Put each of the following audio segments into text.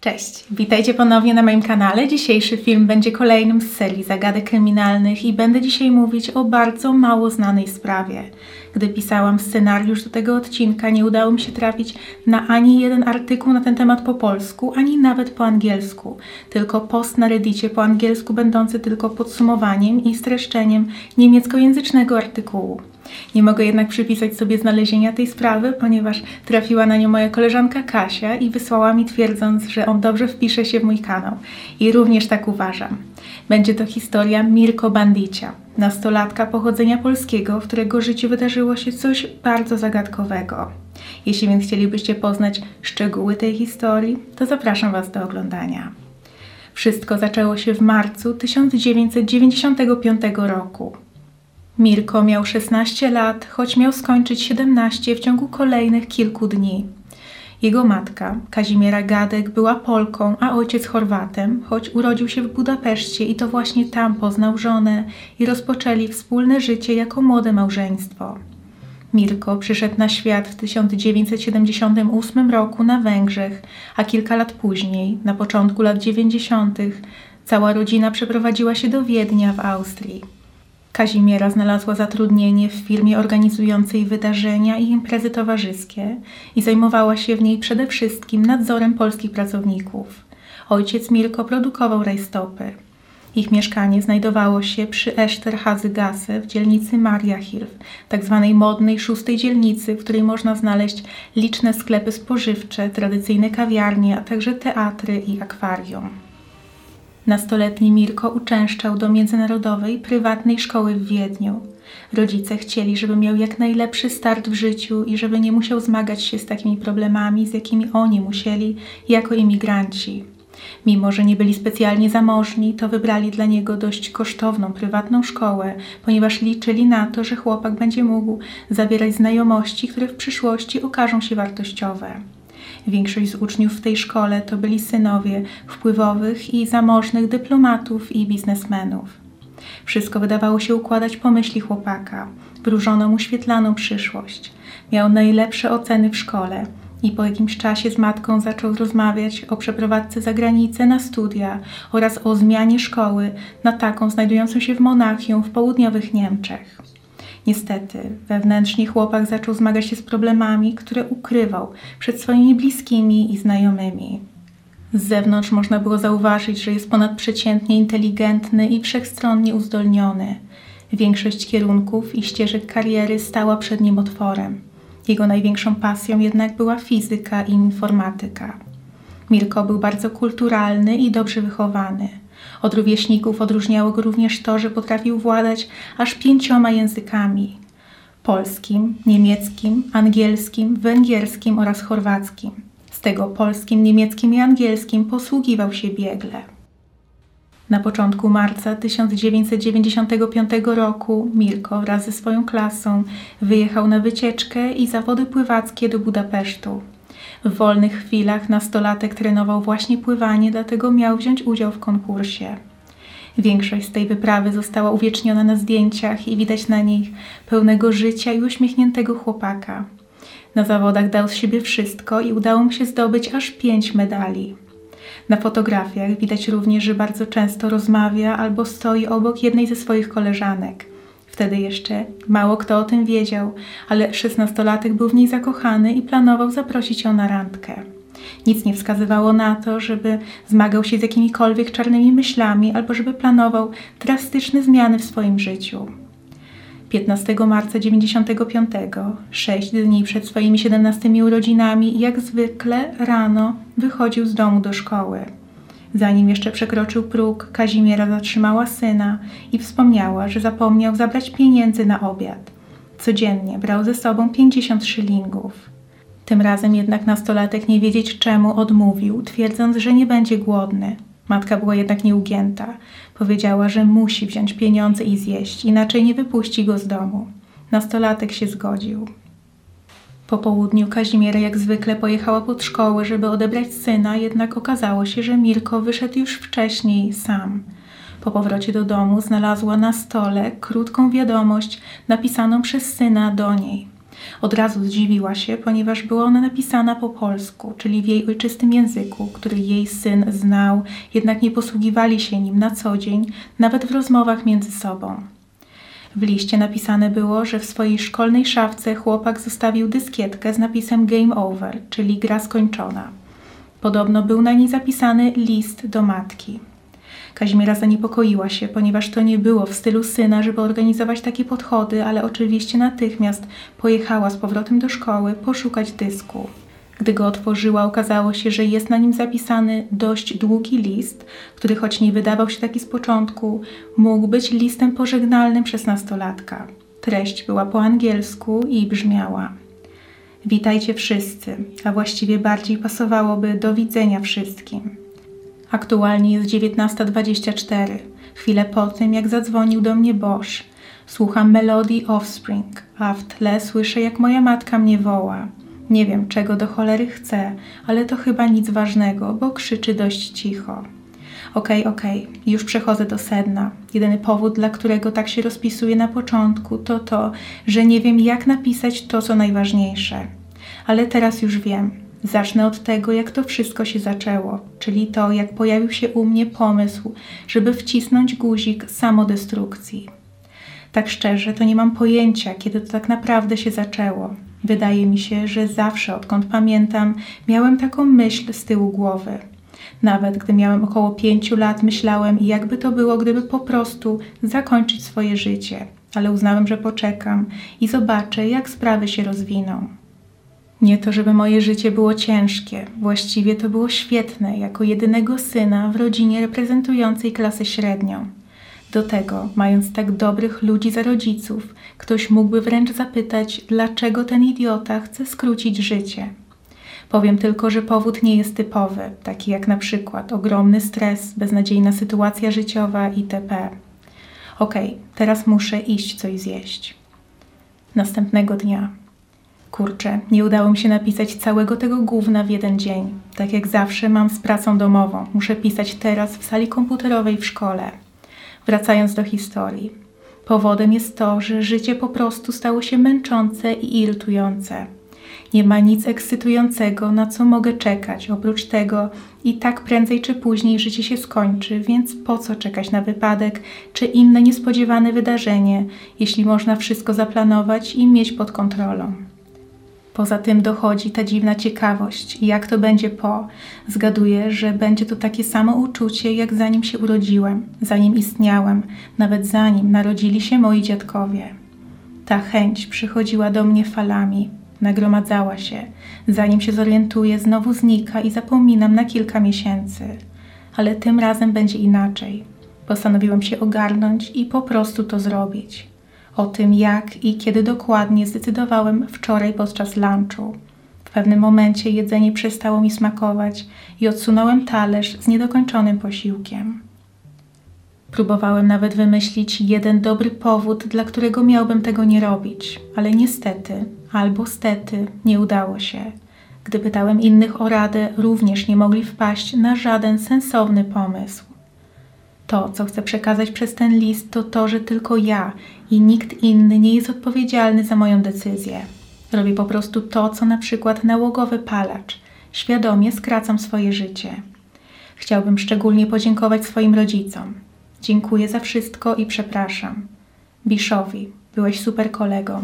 Cześć, witajcie ponownie na moim kanale. Dzisiejszy film będzie kolejnym z serii zagadek kryminalnych i będę dzisiaj mówić o bardzo mało znanej sprawie. Gdy pisałam scenariusz do tego odcinka, nie udało mi się trafić na ani jeden artykuł na ten temat po polsku, ani nawet po angielsku. Tylko post na Reddicie po angielsku będący tylko podsumowaniem i streszczeniem niemieckojęzycznego artykułu. Nie mogę jednak przypisać sobie znalezienia tej sprawy, ponieważ trafiła na nią moja koleżanka Kasia i wysłała mi twierdząc, że on dobrze wpisze się w mój kanał. I również tak uważam. Będzie to historia Mirko Bandicia, nastolatka pochodzenia polskiego, w którego życiu wydarzyło się coś bardzo zagadkowego. Jeśli więc chcielibyście poznać szczegóły tej historii, to zapraszam Was do oglądania. Wszystko zaczęło się w marcu 1995 roku. Mirko miał 16 lat, choć miał skończyć 17 w ciągu kolejnych kilku dni. Jego matka, Kazimiera Gadek, była Polką, a ojciec Chorwatem, choć urodził się w Budapeszcie i to właśnie tam poznał żonę i rozpoczęli wspólne życie jako młode małżeństwo. Mirko przyszedł na świat w 1978 roku na Węgrzech, a kilka lat później, na początku lat 90., cała rodzina przeprowadziła się do Wiednia w Austrii. Kazimiera znalazła zatrudnienie w firmie organizującej wydarzenia i imprezy towarzyskie i zajmowała się w niej przede wszystkim nadzorem polskich pracowników. Ojciec produkował rajstopy. Ich mieszkanie znajdowało się przy Esterhazygasse w dzielnicy Mariahilf, tak zwanej modnej szóstej dzielnicy, w której można znaleźć liczne sklepy spożywcze, tradycyjne kawiarnie, a także teatry i akwarium. Nastoletni Mirko uczęszczał do międzynarodowej, prywatnej szkoły w Wiedniu. Rodzice chcieli, żeby miał jak najlepszy start w życiu i żeby nie musiał zmagać się z takimi problemami, z jakimi oni musieli jako imigranci. Mimo, że nie byli specjalnie zamożni, to wybrali dla niego dość kosztowną prywatną szkołę, ponieważ liczyli na to, że chłopak będzie mógł zawierać znajomości, które w przyszłości okażą się wartościowe. Większość z uczniów w tej szkole to byli synowie wpływowych i zamożnych dyplomatów i biznesmenów. Wszystko wydawało się układać po myśli chłopaka. Wróżono mu świetlaną przyszłość. Miał najlepsze oceny w szkole i po jakimś czasie z matką zaczął rozmawiać o przeprowadzce za granicę na studia oraz o zmianie szkoły na taką znajdującą się w Monachium w południowych Niemczech. Niestety, wewnętrznie chłopak zaczął zmagać się z problemami, które ukrywał przed swoimi bliskimi i znajomymi. Z zewnątrz można było zauważyć, że jest ponadprzeciętnie inteligentny i wszechstronnie uzdolniony. Większość kierunków i ścieżek kariery stała przed nim otworem. Jego największą pasją jednak była fizyka i informatyka. Mirko był bardzo kulturalny i dobrze wychowany. Od rówieśników odróżniało go również to, że potrafił władać aż pięcioma językami: polskim, niemieckim, angielskim, węgierskim oraz chorwackim. Z tego polskim, niemieckim i angielskim posługiwał się biegle. Na początku marca 1995 roku Mirko wraz ze swoją klasą wyjechał na wycieczkę i zawody pływackie do Budapesztu. W wolnych chwilach nastolatek trenował właśnie pływanie, dlatego miał wziąć udział w konkursie. Większość z tej wyprawy została uwieczniona na zdjęciach i widać na nich pełnego życia i uśmiechniętego chłopaka. Na zawodach dał z siebie wszystko i udało mu się zdobyć aż pięć medali. Na fotografiach widać również, że bardzo często rozmawia albo stoi obok jednej ze swoich koleżanek. Wtedy jeszcze mało kto o tym wiedział, ale szesnastolatek był w niej zakochany i planował zaprosić ją na randkę. Nic nie wskazywało na to, żeby zmagał się z jakimikolwiek czarnymi myślami albo żeby planował drastyczne zmiany w swoim życiu. 15 marca 95, sześć dni przed swoimi 17 urodzinami, jak zwykle rano wychodził z domu do szkoły. Zanim jeszcze przekroczył próg, Kazimiera zatrzymała syna i wspomniała, że zapomniał zabrać pieniędzy na obiad. Codziennie brał ze sobą 50 szylingów. Tym razem jednak nastolatek nie wiedzieć czemu odmówił, twierdząc, że nie będzie głodny. Matka była jednak nieugięta. Powiedziała, że musi wziąć pieniądze i zjeść, inaczej nie wypuści go z domu. Nastolatek się zgodził. Po południu Kazimiera jak zwykle pojechała pod szkołę, żeby odebrać syna, jednak okazało się, że Mirko wyszedł już wcześniej sam. Po powrocie do domu znalazła na stole krótką wiadomość napisaną przez syna do niej. Od razu zdziwiła się, ponieważ była ona napisana po polsku, czyli w jej ojczystym języku, który jej syn znał, jednak nie posługiwali się nim na co dzień, nawet w rozmowach między sobą. W liście napisane było, że w swojej szkolnej szafce chłopak zostawił dyskietkę z napisem Game Over, czyli gra skończona. Podobno był na niej zapisany list do matki. Kazimiera zaniepokoiła się, ponieważ to nie było w stylu syna, żeby organizować takie podchody, ale oczywiście natychmiast pojechała z powrotem do szkoły poszukać dysku. Gdy go otworzyła, okazało się, że jest na nim zapisany dość długi list, który choć nie wydawał się taki z początku, mógł być listem pożegnalnym przez nastolatka. Treść była po angielsku i brzmiała: Witajcie wszyscy, a właściwie bardziej pasowałoby do widzenia wszystkim. Aktualnie jest 19.24, chwilę po tym, jak zadzwonił do mnie Bosch. Słucham melodii Offspring, a w tle słyszę, jak moja matka mnie woła. Nie wiem, czego do cholery chce, ale to chyba nic ważnego, bo krzyczy dość cicho. Okej, okay, okej, okay. już przechodzę do sedna. Jedyny powód, dla którego tak się rozpisuję na początku, to to, że nie wiem, jak napisać to, co najważniejsze. Ale teraz już wiem. Zacznę od tego, jak to wszystko się zaczęło, czyli to, jak pojawił się u mnie pomysł, żeby wcisnąć guzik samodestrukcji. Tak szczerze, to nie mam pojęcia, kiedy to tak naprawdę się zaczęło. Wydaje mi się, że zawsze, odkąd pamiętam, miałem taką myśl z tyłu głowy. Nawet gdy miałem około pięciu lat, myślałem, jakby to było, gdyby po prostu zakończyć swoje życie, ale uznałem, że poczekam i zobaczę, jak sprawy się rozwiną. Nie to, żeby moje życie było ciężkie, właściwie to było świetne, jako jedynego syna w rodzinie reprezentującej klasę średnią. Do tego, mając tak dobrych ludzi za rodziców, ktoś mógłby wręcz zapytać, dlaczego ten idiota chce skrócić życie. Powiem tylko, że powód nie jest typowy, taki jak na przykład ogromny stres, beznadziejna sytuacja życiowa itp. Okej, okay, teraz muszę iść coś zjeść. Następnego dnia. Kurczę, nie udało mi się napisać całego tego gówna w jeden dzień. Tak jak zawsze mam z pracą domową. Muszę pisać teraz w sali komputerowej w szkole. Wracając do historii. Powodem jest to, że życie po prostu stało się męczące i irytujące. Nie ma nic ekscytującego, na co mogę czekać. Oprócz tego i tak prędzej czy później życie się skończy, więc po co czekać na wypadek czy inne niespodziewane wydarzenie, jeśli można wszystko zaplanować i mieć pod kontrolą. Poza tym dochodzi ta dziwna ciekawość, jak to będzie po. Zgaduję, że będzie to takie samo uczucie, jak zanim się urodziłem, zanim istniałem, nawet zanim narodzili się moi dziadkowie. Ta chęć przychodziła do mnie falami, nagromadzała się. Zanim się zorientuję, znowu znika i zapominam na kilka miesięcy. Ale tym razem będzie inaczej. Postanowiłem się ogarnąć i po prostu to zrobić. O tym, jak i kiedy dokładnie zdecydowałem wczoraj podczas lunchu. W pewnym momencie jedzenie przestało mi smakować i odsunąłem talerz z niedokończonym posiłkiem. Próbowałem nawet wymyślić jeden dobry powód, dla którego miałbym tego nie robić, ale niestety, albo stety, nie udało się. Gdy pytałem innych o radę, również nie mogli wpaść na żaden sensowny pomysł. To, co chcę przekazać przez ten list, to to, że tylko ja i nikt inny nie jest odpowiedzialny za moją decyzję. Robię po prostu to, co na przykład nałogowy palacz. Świadomie skracam swoje życie. Chciałbym szczególnie podziękować swoim rodzicom. Dziękuję za wszystko i przepraszam. Biszowi, byłeś super kolegą.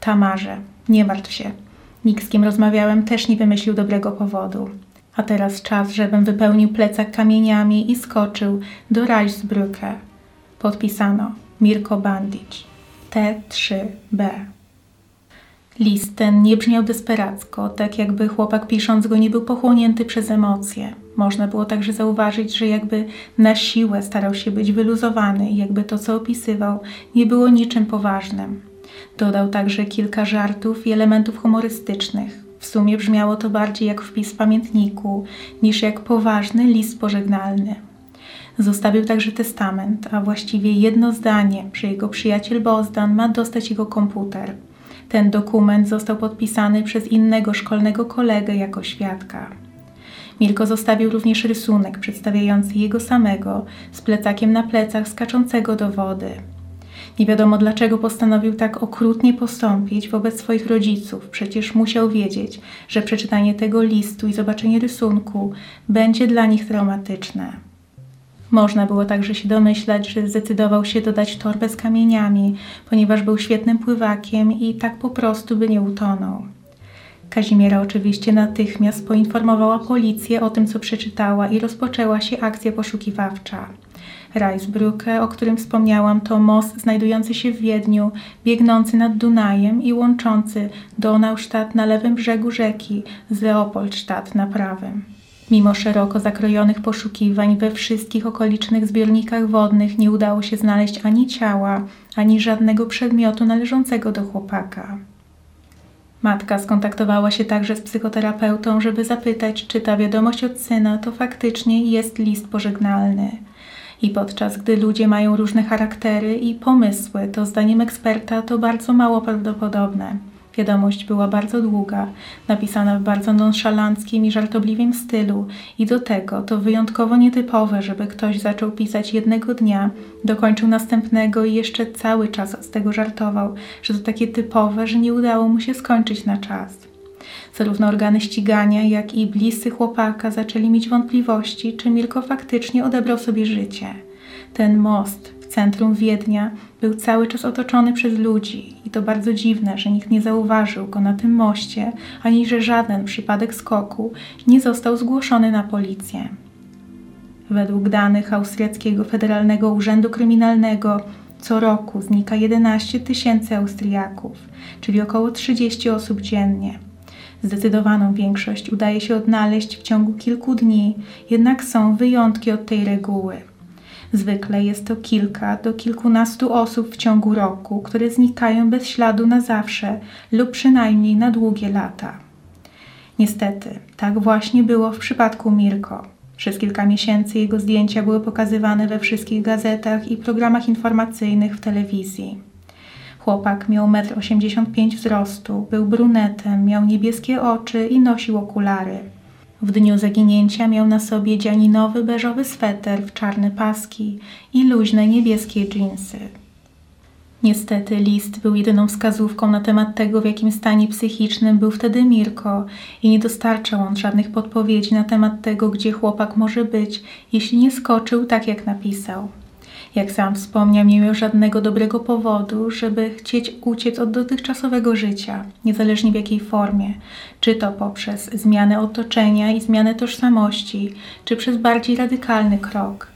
Tamarze, nie martw się. Nikt z kim rozmawiałem też nie wymyślił dobrego powodu. A teraz czas, żebym wypełnił plecak kamieniami i skoczył do Reichsbrücke. Podpisano Mirko Bandic. T3B. List ten nie brzmiał desperacko, tak jakby chłopak pisząc go nie był pochłonięty przez emocje. Można było także zauważyć, że jakby na siłę starał się być wyluzowany jakby to, co opisywał, nie było niczym poważnym. Dodał także kilka żartów i elementów humorystycznych. W sumie brzmiało to bardziej jak wpis w pamiętniku, niż jak poważny list pożegnalny. Zostawił także testament, a właściwie jedno zdanie, że jego przyjaciel Bozdan ma dostać jego komputer. Ten dokument został podpisany przez innego szkolnego kolegę jako świadka. Milko zostawił również rysunek przedstawiający jego samego z plecakiem na plecach skaczącego do wody. Nie wiadomo dlaczego postanowił tak okrutnie postąpić wobec swoich rodziców. Przecież musiał wiedzieć, że przeczytanie tego listu i zobaczenie rysunku będzie dla nich traumatyczne. Można było także się domyślać, że zdecydował się dodać torbę z kamieniami, ponieważ był świetnym pływakiem i tak po prostu by nie utonął. Kazimiera oczywiście natychmiast poinformowała policję o tym, co przeczytała i rozpoczęła się akcja poszukiwawcza. Reisbrücke, o którym wspomniałam, to most znajdujący się w Wiedniu, biegnący nad Dunajem i łączący Donaustadt na lewym brzegu rzeki z Leopoldstadt na prawym. Mimo szeroko zakrojonych poszukiwań we wszystkich okolicznych zbiornikach wodnych nie udało się znaleźć ani ciała, ani żadnego przedmiotu należącego do chłopaka. Matka skontaktowała się także z psychoterapeutą, żeby zapytać, czy ta wiadomość od syna to faktycznie jest list pożegnalny. I podczas gdy ludzie mają różne charaktery i pomysły, to zdaniem eksperta to bardzo mało prawdopodobne. Wiadomość była bardzo długa, napisana w bardzo nonszalanckim i żartobliwym stylu i do tego to wyjątkowo nietypowe, żeby ktoś zaczął pisać jednego dnia, dokończył następnego i jeszcze cały czas z tego żartował, że to takie typowe, że nie udało mu się skończyć na czas. Zarówno organy ścigania, jak i bliscy chłopaka zaczęli mieć wątpliwości, czy Milko faktycznie odebrał sobie życie. Ten most w centrum Wiednia był cały czas otoczony przez ludzi i to bardzo dziwne, że nikt nie zauważył go na tym moście, ani że żaden przypadek skoku nie został zgłoszony na policję. Według danych Austriackiego Federalnego Urzędu Kryminalnego co roku znika 11 tysięcy Austriaków, czyli około 30 osób dziennie. Zdecydowaną większość udaje się odnaleźć w ciągu kilku dni, jednak są wyjątki od tej reguły. Zwykle jest to kilka do kilkunastu osób w ciągu roku, które znikają bez śladu na zawsze lub przynajmniej na długie lata. Niestety, tak właśnie było w przypadku Mirko. Przez kilka miesięcy jego zdjęcia były pokazywane we wszystkich gazetach i programach informacyjnych w telewizji. Chłopak miał 1,85 m wzrostu, był brunetem, miał niebieskie oczy i nosił okulary. W dniu zaginięcia miał na sobie dzianinowy beżowy sweter w czarne paski i luźne niebieskie dżinsy. Niestety list był jedyną wskazówką na temat tego, w jakim stanie psychicznym był wtedy Mirko i nie dostarczał on żadnych podpowiedzi na temat tego, gdzie chłopak może być, jeśli nie skoczył tak, jak napisał. Jak sam wspomniał, nie miał żadnego dobrego powodu, żeby chcieć uciec od dotychczasowego życia, niezależnie w jakiej formie, czy to poprzez zmianę otoczenia i zmianę tożsamości, czy przez bardziej radykalny krok.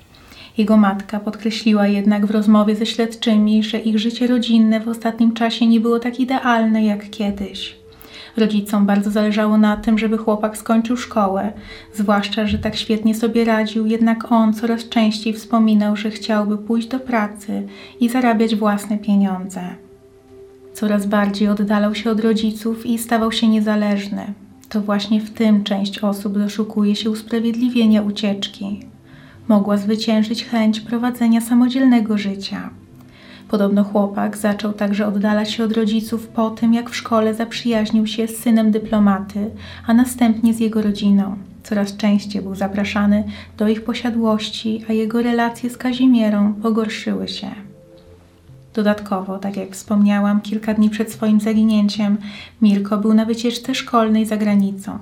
Jego matka podkreśliła jednak w rozmowie ze śledczymi, że ich życie rodzinne w ostatnim czasie nie było tak idealne jak kiedyś. Rodzicom bardzo zależało na tym, żeby chłopak skończył szkołę, zwłaszcza, że tak świetnie sobie radził, jednak on coraz częściej wspominał, że chciałby pójść do pracy i zarabiać własne pieniądze. Coraz bardziej oddalał się od rodziców i stawał się niezależny. To właśnie w tym część osób doszukuje się usprawiedliwienia ucieczki. Mogła zwyciężyć chęć prowadzenia samodzielnego życia. Podobno chłopak zaczął także oddalać się od rodziców po tym, jak w szkole zaprzyjaźnił się z synem dyplomaty, a następnie z jego rodziną. Coraz częściej był zapraszany do ich posiadłości, a jego relacje z Kazimierą pogorszyły się. Dodatkowo, tak jak wspomniałam, kilka dni przed swoim zaginięciem Mirko był na wycieczce szkolnej za granicą.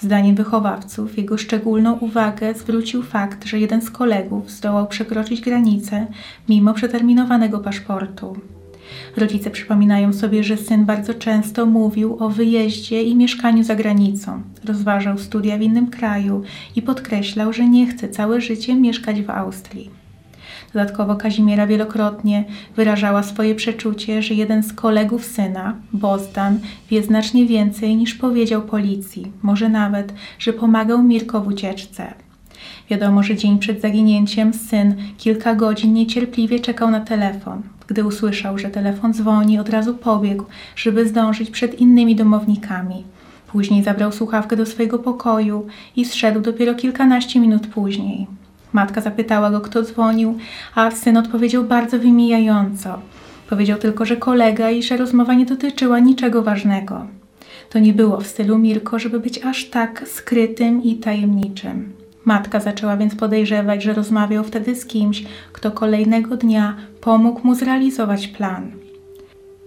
Zdaniem wychowawców jego szczególną uwagę zwrócił fakt, że jeden z kolegów zdołał przekroczyć granicę mimo przeterminowanego paszportu. Rodzice przypominają sobie, że syn bardzo często mówił o wyjeździe i mieszkaniu za granicą, rozważał studia w innym kraju i podkreślał, że nie chce całe życie mieszkać w Austrii. Dodatkowo Kazimiera wielokrotnie wyrażała swoje przeczucie, że jeden z kolegów syna, Bozdan, wie znacznie więcej niż powiedział policji, może nawet, że pomagał Mirko w ucieczce. Wiadomo, że dzień przed zaginięciem syn kilka godzin niecierpliwie czekał na telefon. Gdy usłyszał, że telefon dzwoni, od razu pobiegł, żeby zdążyć przed innymi domownikami. Później zabrał słuchawkę do swojego pokoju i zszedł dopiero kilkanaście minut później. Matka zapytała go, kto dzwonił, a syn odpowiedział bardzo wymijająco. Powiedział tylko, że kolega i że rozmowa nie dotyczyła niczego ważnego. To nie było w stylu Mirko, żeby być aż tak skrytym i tajemniczym. Matka zaczęła więc podejrzewać, że rozmawiał wtedy z kimś, kto kolejnego dnia pomógł mu zrealizować plan.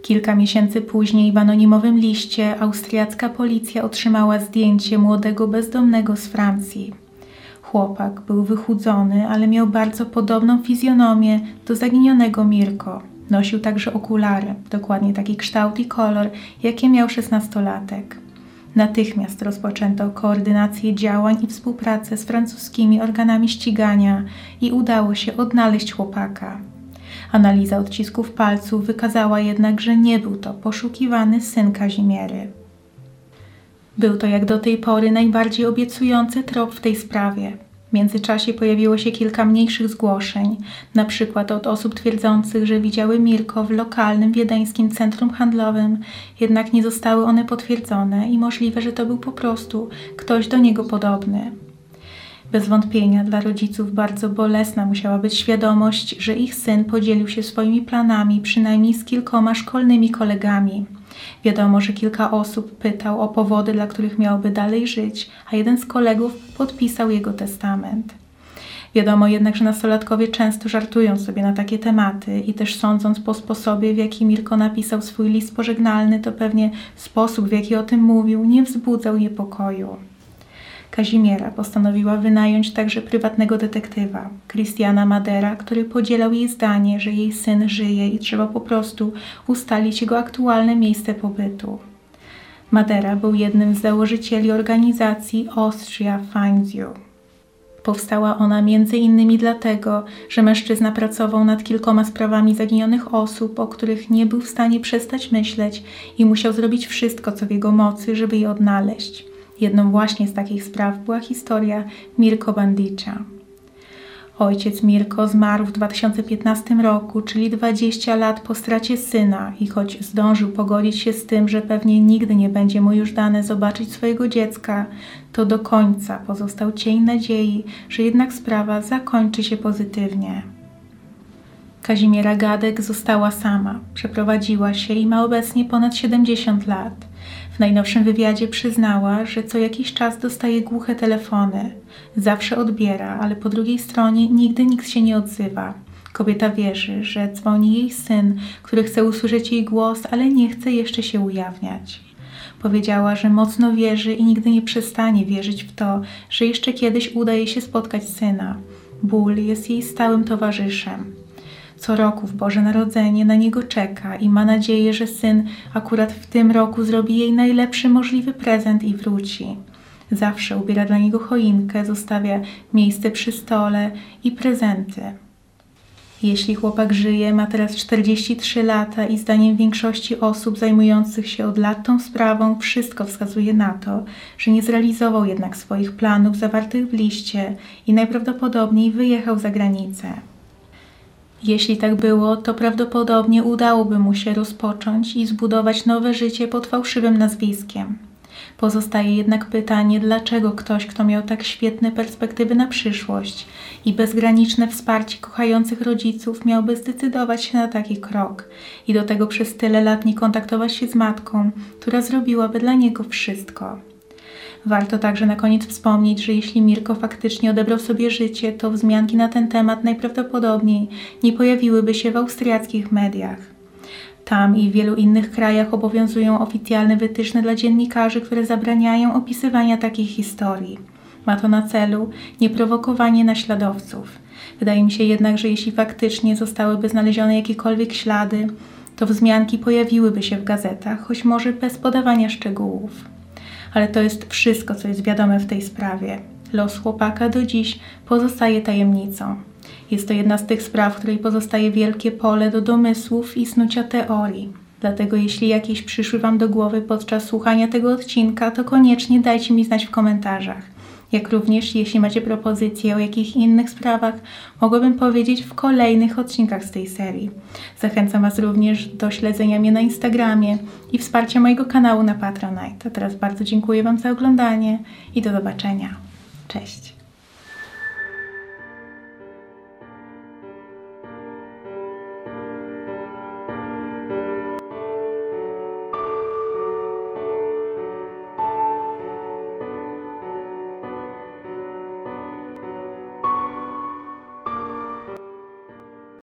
Kilka miesięcy później w anonimowym liście austriacka policja otrzymała zdjęcie młodego bezdomnego z Francji. Chłopak był wychudzony, ale miał bardzo podobną fizjonomię do zaginionego Mirko. Nosił także okulary, dokładnie taki kształt i kolor, jakie miał szesnastolatek. Natychmiast rozpoczęto koordynację działań i współpracę z francuskimi organami ścigania i udało się odnaleźć chłopaka. Analiza odcisków palców wykazała jednak, że nie był to poszukiwany syn Kazimiery. Był to jak do tej pory najbardziej obiecujący trop w tej sprawie. W międzyczasie pojawiło się kilka mniejszych zgłoszeń, na przykład od osób twierdzących, że widziały Mirko w lokalnym wiedeńskim centrum handlowym, jednak nie zostały one potwierdzone i możliwe, że to był po prostu ktoś do niego podobny. Bez wątpienia dla rodziców bardzo bolesna musiała być świadomość, że ich syn podzielił się swoimi planami przynajmniej z kilkoma szkolnymi kolegami. Wiadomo, że kilka osób pytał o powody, dla których miałby dalej żyć, a jeden z kolegów podpisał jego testament. Wiadomo jednak, że nastolatkowie często żartują sobie na takie tematy i też sądząc po sposobie, w jaki Mirko napisał swój list pożegnalny, to pewnie sposób, w jaki o tym mówił, nie wzbudzał niepokoju. Kazimiera postanowiła wynająć także prywatnego detektywa, Christiana Madera, który podzielał jej zdanie, że jej syn żyje i trzeba po prostu ustalić jego aktualne miejsce pobytu. Madera był jednym z założycieli organizacji Austria Finds You. Powstała ona między innymi dlatego, że mężczyzna pracował nad kilkoma sprawami zaginionych osób, o których nie był w stanie przestać myśleć i musiał zrobić wszystko, co w jego mocy, żeby je odnaleźć. Jedną właśnie z takich spraw była historia Mirko Bandicza. Ojciec Mirko zmarł w 2015 roku, czyli 20 lat po stracie syna i choć zdążył pogodzić się z tym, że pewnie nigdy nie będzie mu już dane zobaczyć swojego dziecka, to do końca pozostał cień nadziei, że jednak sprawa zakończy się pozytywnie. Kazimiera Gadek została sama, przeprowadziła się i ma obecnie ponad 70 lat. W najnowszym wywiadzie przyznała, że co jakiś czas dostaje głuche telefony. Zawsze odbiera, ale po drugiej stronie nigdy nikt się nie odzywa. Kobieta wierzy, że dzwoni jej syn, który chce usłyszeć jej głos, ale nie chce jeszcze się ujawniać. Powiedziała, że mocno wierzy i nigdy nie przestanie wierzyć w to, że jeszcze kiedyś uda jej się spotkać syna. Ból jest jej stałym towarzyszem. Co roku w Boże Narodzenie na niego czeka i ma nadzieję, że syn akurat w tym roku zrobi jej najlepszy możliwy prezent i wróci. Zawsze ubiera dla niego choinkę, zostawia miejsce przy stole i prezenty. Jeśli chłopak żyje, ma teraz 43 lata i zdaniem większości osób zajmujących się od lat tą sprawą, wszystko wskazuje na to, że nie zrealizował jednak swoich planów zawartych w liście i najprawdopodobniej wyjechał za granicę. Jeśli tak było, to prawdopodobnie udałoby mu się rozpocząć i zbudować nowe życie pod fałszywym nazwiskiem. Pozostaje jednak pytanie, dlaczego ktoś, kto miał tak świetne perspektywy na przyszłość i bezgraniczne wsparcie kochających rodziców, miałby zdecydować się na taki krok i do tego przez tyle lat nie kontaktować się z matką, która zrobiłaby dla niego wszystko. Warto także na koniec wspomnieć, że jeśli Mirko faktycznie odebrał sobie życie, to wzmianki na ten temat najprawdopodobniej nie pojawiłyby się w austriackich mediach. Tam i w wielu innych krajach obowiązują oficjalne wytyczne dla dziennikarzy, które zabraniają opisywania takich historii. Ma to na celu nieprowokowanie naśladowców. Wydaje mi się jednak, że jeśli faktycznie zostałyby znalezione jakiekolwiek ślady, to wzmianki pojawiłyby się w gazetach, choć może bez podawania szczegółów ale to jest wszystko, co jest wiadome w tej sprawie. Los chłopaka do dziś pozostaje tajemnicą. Jest to jedna z tych spraw, w której pozostaje wielkie pole do domysłów i snucia teorii. Dlatego jeśli jakieś przyszły Wam do głowy podczas słuchania tego odcinka, to koniecznie dajcie mi znać w komentarzach jak również jeśli macie propozycje o jakich innych sprawach, mogłabym powiedzieć w kolejnych odcinkach z tej serii. Zachęcam Was również do śledzenia mnie na Instagramie i wsparcia mojego kanału na Patronite. A teraz bardzo dziękuję Wam za oglądanie i do zobaczenia. Cześć!